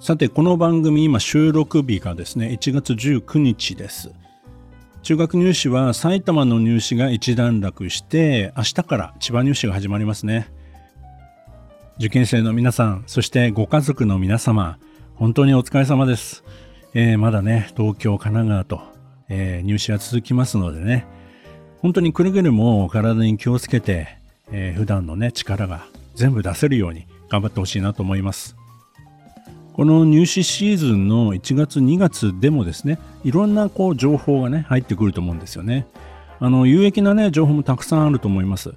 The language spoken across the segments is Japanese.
さて、この番組、今収録日がですね、1月19日です。中学入試は埼玉の入試が一段落して、明日から千葉入試が始まりますね。受験生の皆さん、そしてご家族の皆様、本当にお疲れ様です。えー、まだね、東京、神奈川と、えー、入試が続きますのでね、本当にくれぐれも体に気をつけて、えー、普段のね、力が全部出せるように頑張ってほしいなと思います。この入試シーズンの1月2月でもですねいろんなこう情報がね入ってくると思うんですよね。あの有益なね情報もたくさんあると思います。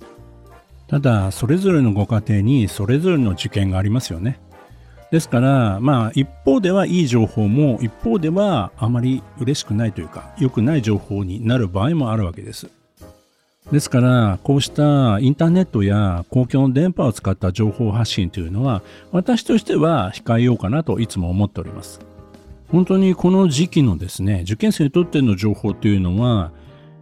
ただそれぞれのご家庭にそれぞれの受験がありますよね。ですからまあ一方ではいい情報も一方ではあまり嬉しくないというか良くない情報になる場合もあるわけです。ですから、こうしたインターネットや公共の電波を使った情報発信というのは、私としては控えようかなといつも思っております。本当にこの時期のですね、受験生にとっての情報というのは、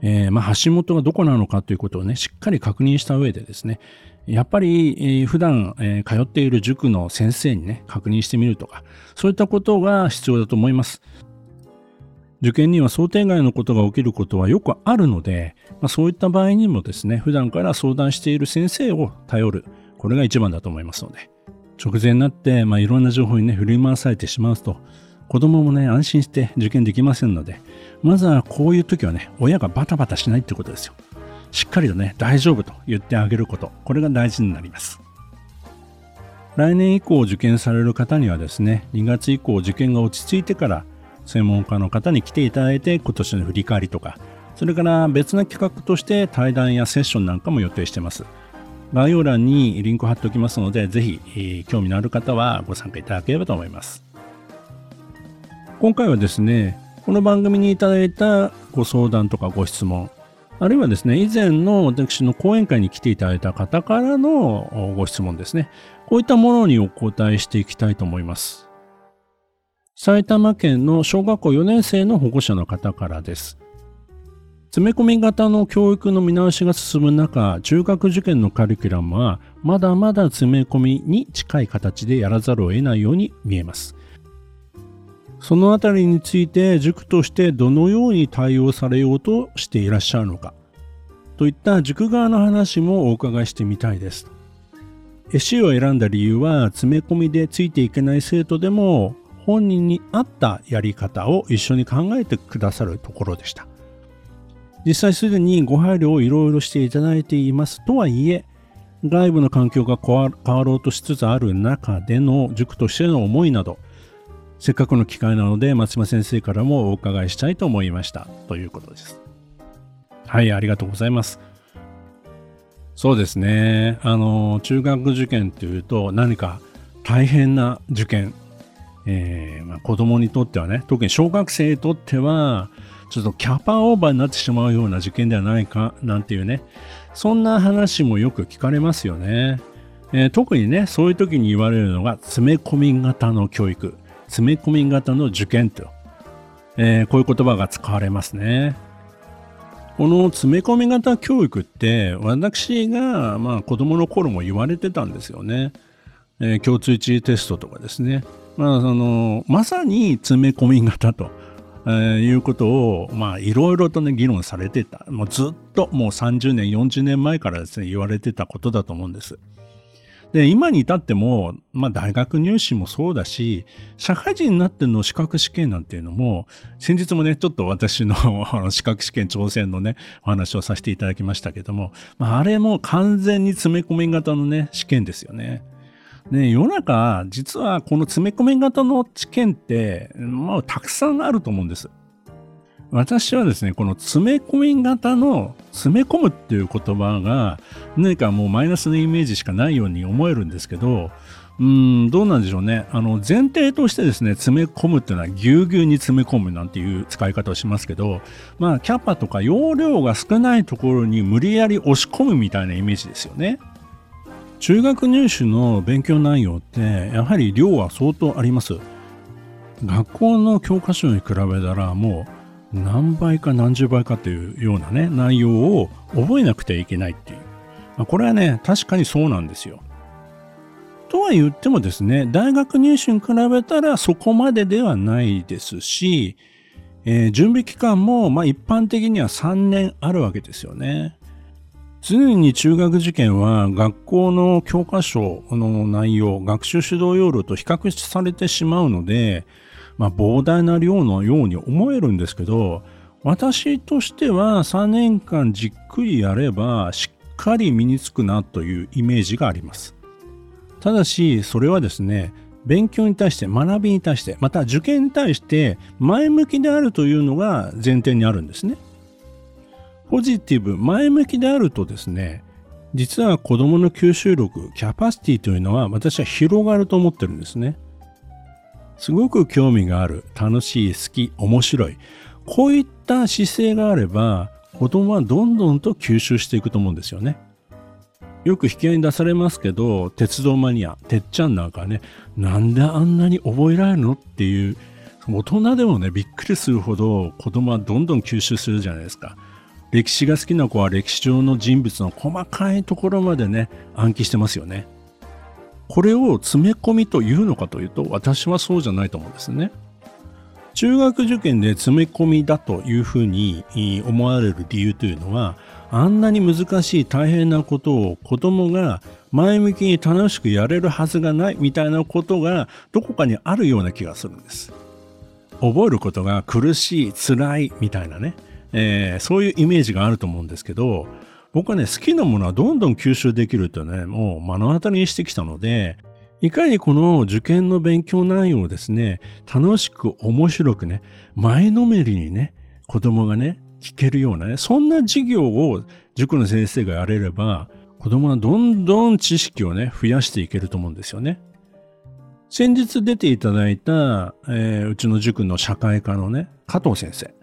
えー、まあ発信元がどこなのかということをね、しっかり確認した上でですね、やっぱり、えー、普段、えー、通っている塾の先生にね、確認してみるとか、そういったことが必要だと思います。受験には想定外のことが起きることはよくあるので、まあ、そういった場合にもですね、普段から相談している先生を頼る。これが一番だと思いますので。直前になって、まあ、いろんな情報にね、振り回されてしまうと、子供もね、安心して受験できませんので、まずはこういう時はね、親がバタバタしないってことですよ。しっかりとね、大丈夫と言ってあげること。これが大事になります。来年以降受験される方にはですね、2月以降受験が落ち着いてから専門家の方に来ていただいて今年の振り返りとか、それから別な企画として対談やセッションなんかも予定してます。概要欄にリンク貼っておきますので、ぜひ、えー、興味のある方はご参加いただければと思います。今回はですね、この番組にいただいたご相談とかご質問、あるいはですね、以前の私の講演会に来ていただいた方からのご質問ですね、こういったものにお答えしていきたいと思います。埼玉県の小学校4年生の保護者の方からです。詰め込み型の教育の見直しが進む中、中学受験のカリキュラムはまだまだ詰め込みに近い形でやらざるを得ないように見えます。そのあたりについて塾としてどのように対応されようとしていらっしゃるのかといった塾側の話もお伺いしてみたいです。SC を選んだ理由は詰め込みでついていけない生徒でも本人に合ったやり方を一緒に考えてくださるところでした。実際すでにご配慮をいろいろしていただいていますとはいえ、外部の環境が変わろうとしつつある中での塾としての思いなど、せっかくの機会なので松島先生からもお伺いしたいと思いましたということです。はい、ありがとうございます。そうですね。あの、中学受験というと何か大変な受験えー、まあ、子供にとってはね、特に小学生にとっては、ちょっとキャパオーバーになってしまうような受験ではないかなんていうね、そんな話もよく聞かれますよね。えー、特にね、そういう時に言われるのが、詰め込み型の教育、詰め込み型の受験と、えー、こういう言葉が使われますね。この詰め込み型教育って、私が、まあ、子供の頃も言われてたんですよね。えー、共通一次テストとかですね。まあ、そのまさに詰め込み型と、えー、いうことを、いろいろとね、議論されてた。もうずっと、もう30年、40年前からですね、言われてたことだと思うんです。で、今に至っても、まあ、大学入試もそうだし、社会人になっての資格試験なんていうのも、先日もね、ちょっと私の 資格試験挑戦のね、お話をさせていただきましたけども、まあ、あれも完全に詰め込み型のね、試験ですよね。ね、世の中、実はこの詰め込み型の知見って、まあ、たくさんあると思うんです。私はですね、この詰め込み型の詰め込むっていう言葉が何かもうマイナスのイメージしかないように思えるんですけど、うん、どうなんでしょうね。あの、前提としてですね、詰め込むっていうのはぎゅうぎゅうに詰め込むなんていう使い方をしますけど、まあ、キャパとか容量が少ないところに無理やり押し込むみたいなイメージですよね。中学入試の勉強内容って、やはり量は相当あります。学校の教科書に比べたらもう何倍か何十倍かというようなね、内容を覚えなくてはいけないっていう。まあ、これはね、確かにそうなんですよ。とは言ってもですね、大学入試に比べたらそこまでではないですし、えー、準備期間もまあ一般的には3年あるわけですよね。常に中学受験は学校の教科書の内容、学習指導要領と比較されてしまうので、まあ、膨大な量のように思えるんですけど、私としては3年間じっくりやればしっかり身につくなというイメージがあります。ただし、それはですね、勉強に対して、学びに対して、また受験に対して前向きであるというのが前提にあるんですね。ポジティブ、前向きであるとですね、実は子供の吸収力、キャパシティというのは私は広がると思ってるんですね。すごく興味がある、楽しい、好き、面白い。こういった姿勢があれば、子供はどんどんと吸収していくと思うんですよね。よく引き合いに出されますけど、鉄道マニア、てっちゃんなんかね、なんであんなに覚えられるのっていう、大人でもね、びっくりするほど子供はどんどん吸収するじゃないですか。歴史が好きな子は歴史上の人物の細かいところまでね、暗記してますよね。これを詰め込みというのかというと私はそうじゃないと思うんですね。中学受験で詰め込みだというふうに思われる理由というのはあんなに難しい大変なことを子供が前向きに楽しくやれるはずがないみたいなことがどこかにあるような気がするんです。覚えることが苦しい、辛いみたいなね、えー、そういうイメージがあると思うんですけど、僕はね、好きなものはどんどん吸収できるとね、もう目の当たりにしてきたので、いかにこの受験の勉強内容をですね、楽しく面白くね、前のめりにね、子供がね、聞けるようなね、そんな授業を塾の先生がやれれば、子供はどんどん知識をね、増やしていけると思うんですよね。先日出ていただいた、えー、うちの塾の社会科のね、加藤先生。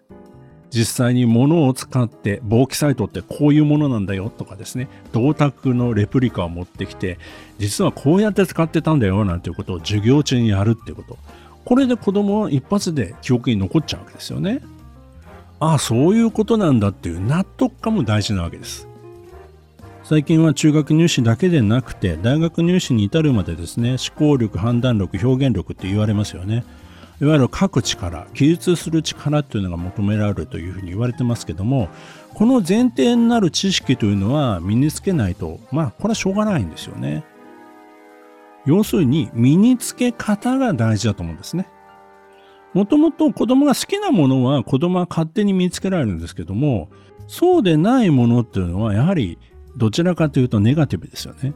実際に物を使って簿記サイトってこういうものなんだよとかですね銅鐸のレプリカを持ってきて実はこうやって使ってたんだよなんていうことを授業中にやるっていうこと。これで子供は一発で記憶に残っちゃうわけですよね。ああそういうことなんだっていう納得感も大事なわけです。最近は中学入試だけでなくて大学入試に至るまでですね思考力判断力表現力って言われますよね。いわゆる書く力、記述する力というのが求められるというふうに言われてますけども、この前提になる知識というのは身につけないと、まあ、これはしょうがないんですよね。要するに、身につけ方が大事だと思うんですね。もともと子供が好きなものは子供は勝手に身につけられるんですけども、そうでないものっていうのはやはりどちらかというとネガティブですよね。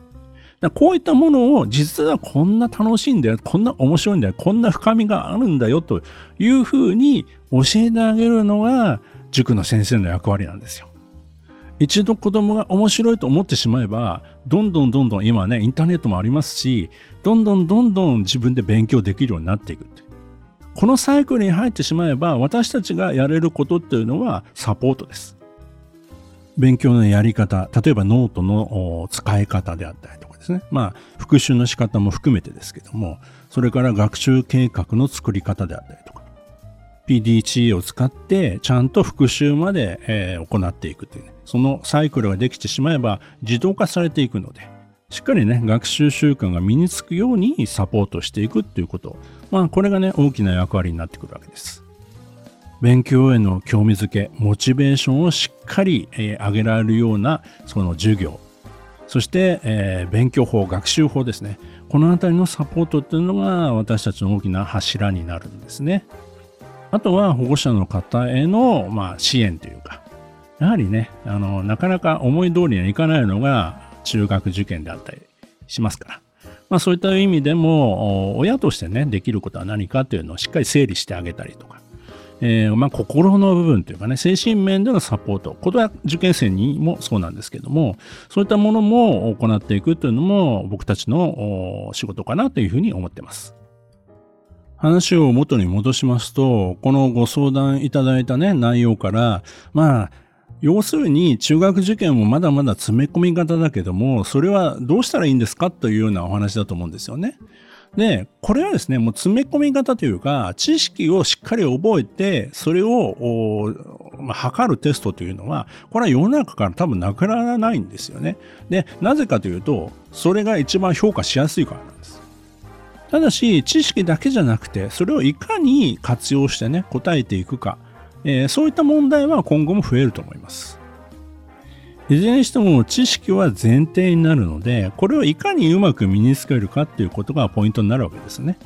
こういったものを実はこんな楽しいんだよ、こんな面白いんだよ、こんな深みがあるんだよというふうに教えてあげるのが塾の先生の役割なんですよ。一度子供が面白いと思ってしまえば、どんどんどんどん今ね、インターネットもありますし、どんどんどんどん自分で勉強できるようになっていくこのサイクルに入ってしまえば、私たちがやれることっていうのはサポートです。勉強のやり方、例えばノートの使い方であったりとかですね。まあ、復習の仕方も含めてですけども、それから学習計画の作り方であったりとか、PDCA を使ってちゃんと復習まで、えー、行っていくという、ね、そのサイクルができてしまえば自動化されていくので、しっかりね、学習習慣が身につくようにサポートしていくっていうこと。まあ、これがね、大きな役割になってくるわけです。勉強への興味づけ、モチベーションをしっかり、えー、上げられるようなその授業、そして、えー、勉強法、学習法ですね。このあたりのサポートっていうのが私たちの大きな柱になるんですね。あとは保護者の方への、まあ、支援というか、やはりね、あの、なかなか思い通りにはいかないのが中学受験であったりしますから。まあそういった意味でも、親としてね、できることは何かというのをしっかり整理してあげたりとか、えー、まあ、心の部分というかね、精神面でのサポート、これは受験生にもそうなんですけども、そういったものも行っていくというのも僕たちの仕事かなというふうに思ってます。話を元に戻しますと、このご相談いただいたね、内容から、まあ、要するに中学受験もまだまだ詰め込み型だけども、それはどうしたらいいんですかというようなお話だと思うんですよね。で、これはですね、もう詰め込み型というか、知識をしっかり覚えて、それを、まあ、測るテストというのは、これは世の中から多分なくならないんですよね。で、なぜかというと、それが一番評価しやすいからなんです。ただし、知識だけじゃなくて、それをいかに活用してね、答えていくか。えー、そういった問題は今後も増えると思います。いずれにしても知識は前提になるので、これをいかにうまく身につけるかっていうことがポイントになるわけですね。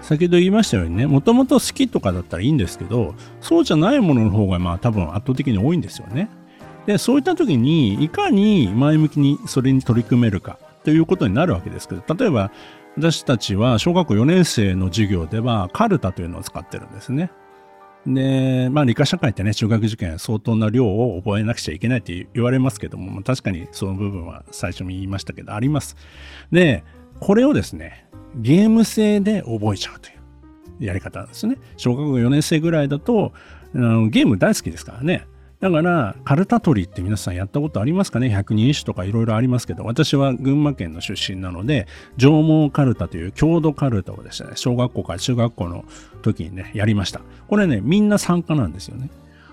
先ほど言いましたようにね、もともと好きとかだったらいいんですけど、そうじゃないものの方がまあ多分圧倒的に多いんですよね。で、そういった時に、いかに前向きにそれに取り組めるかということになるわけですけど、例えば私たちは小学校4年生の授業ではカルタというのを使ってるんですね。で、まあ理科社会ってね、中学受験相当な量を覚えなくちゃいけないって言われますけども、確かにその部分は最初に言いましたけど、あります。で、これをですね、ゲーム性で覚えちゃうというやり方なんですね。小学校4年生ぐらいだと、あのゲーム大好きですからね。だから、カルタ取りって皆さんやったことありますかね？百人一首とかいろいろありますけど、私は群馬県の出身なので、縄文カルタという郷土カルタをですね、小学校から中学校の時にね、やりました。これね、みんな参加なんですよね。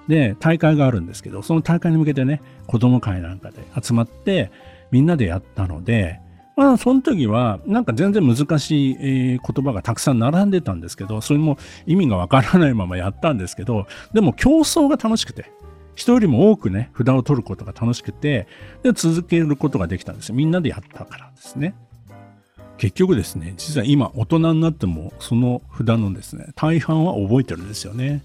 で、大会があるんですけど、その大会に向けてね、子供会なんかで集まって、みんなでやったので、まあ、その時は、なんか全然難しい、言葉がたくさん並んでたんですけど、それも意味がわからないままやったんですけど、でも競争が楽しくて、人よりも多くね、札を取ることが楽しくて、で、続けることができたんですよみんなでやったからですね。結局ですね、実は今大人になってもその札のですね、大半は覚えてるんですよね。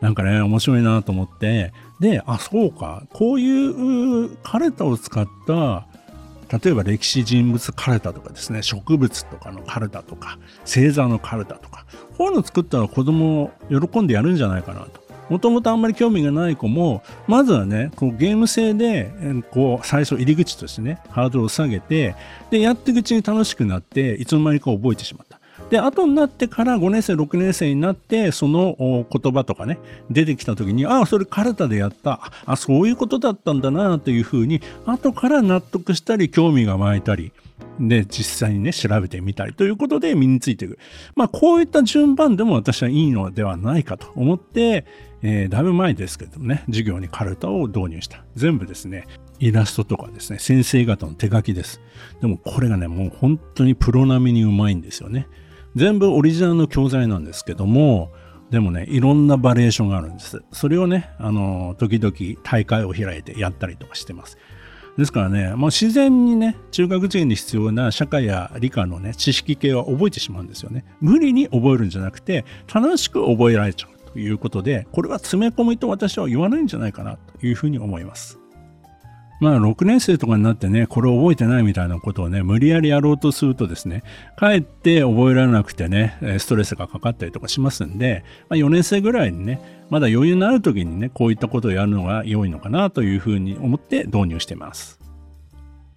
なんかね、面白いなと思って、で、あ、そうか、こういうカルタを使った、例えば歴史人物カルタとかですね、植物とかのカルタとか、星座のカルタとか、こういうの作ったら子供喜んでやるんじゃないかなと。もともとあんまり興味がない子も、まずはね、こうゲーム性で、こう、最初入り口としてね、ハードルを下げて、で、やっていくうちに楽しくなって、いつの間にか覚えてしまった。で、後になってから5年生、6年生になって、その言葉とかね、出てきた時に、ああ、それカルタでやった。あ、そういうことだったんだな、というふうに、後から納得したり、興味が湧いたり、で、実際にね、調べてみたりということで身についていく。まあ、こういった順番でも私はいいのではないかと思って、えー、だいぶ前ですけどもね、授業にカルタを導入した。全部ですね、イラストとかですね、先生方の手書きです。でもこれがね、もう本当にプロ並みにうまいんですよね。全部オリジナルの教材なんですけども、でもね、いろんなバリエーションがあるんです。それをね、あの、時々大会を開いてやったりとかしてます。ですからね、もう自然にね、中学受験に必要な社会や理科のね、知識系は覚えてしまうんですよね。無理に覚えるんじゃなくて、楽しく覚えられちゃう。ということで、これは詰め込みと私は言わないんじゃないかなというふうに思います。まあ、6年生とかになってね、これを覚えてないみたいなことをね、無理やりやろうとするとですね、かえって覚えられなくてね、ストレスがかかったりとかしますんで、まあ、4年生ぐらいにね、まだ余裕のある時にね、こういったことをやるのが良いのかなというふうに思って導入してます。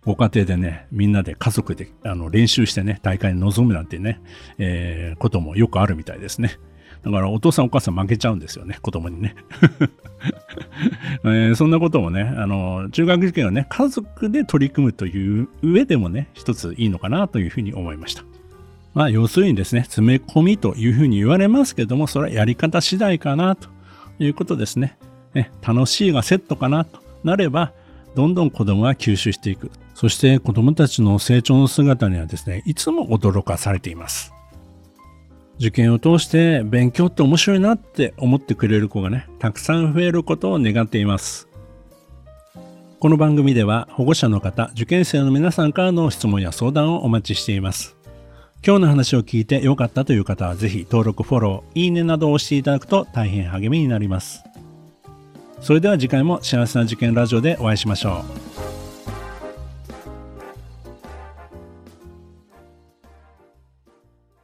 ご家庭でね、みんなで家族であの練習してね、大会に臨むなんてね、えー、こともよくあるみたいですね。だからお父さんお母さん負けちゃうんですよね、子供にね。えー、そんなこともね、あの、中学受験はね、家族で取り組むという上でもね、一ついいのかなというふうに思いました。まあ、要するにですね、詰め込みというふうに言われますけども、それはやり方次第かなということですね。ね楽しいがセットかなとなれば、どんどん子供が吸収していく。そして子供たちの成長の姿にはですね、いつも驚かされています。受験を通して勉強って面白いなって思ってくれる子がね、たくさん増えることを願っています。この番組では保護者の方、受験生の皆さんからの質問や相談をお待ちしています。今日の話を聞いて良かったという方はぜひ登録、フォロー、いいねなどを押していただくと大変励みになります。それでは次回も幸せな受験ラジオでお会いしましょう。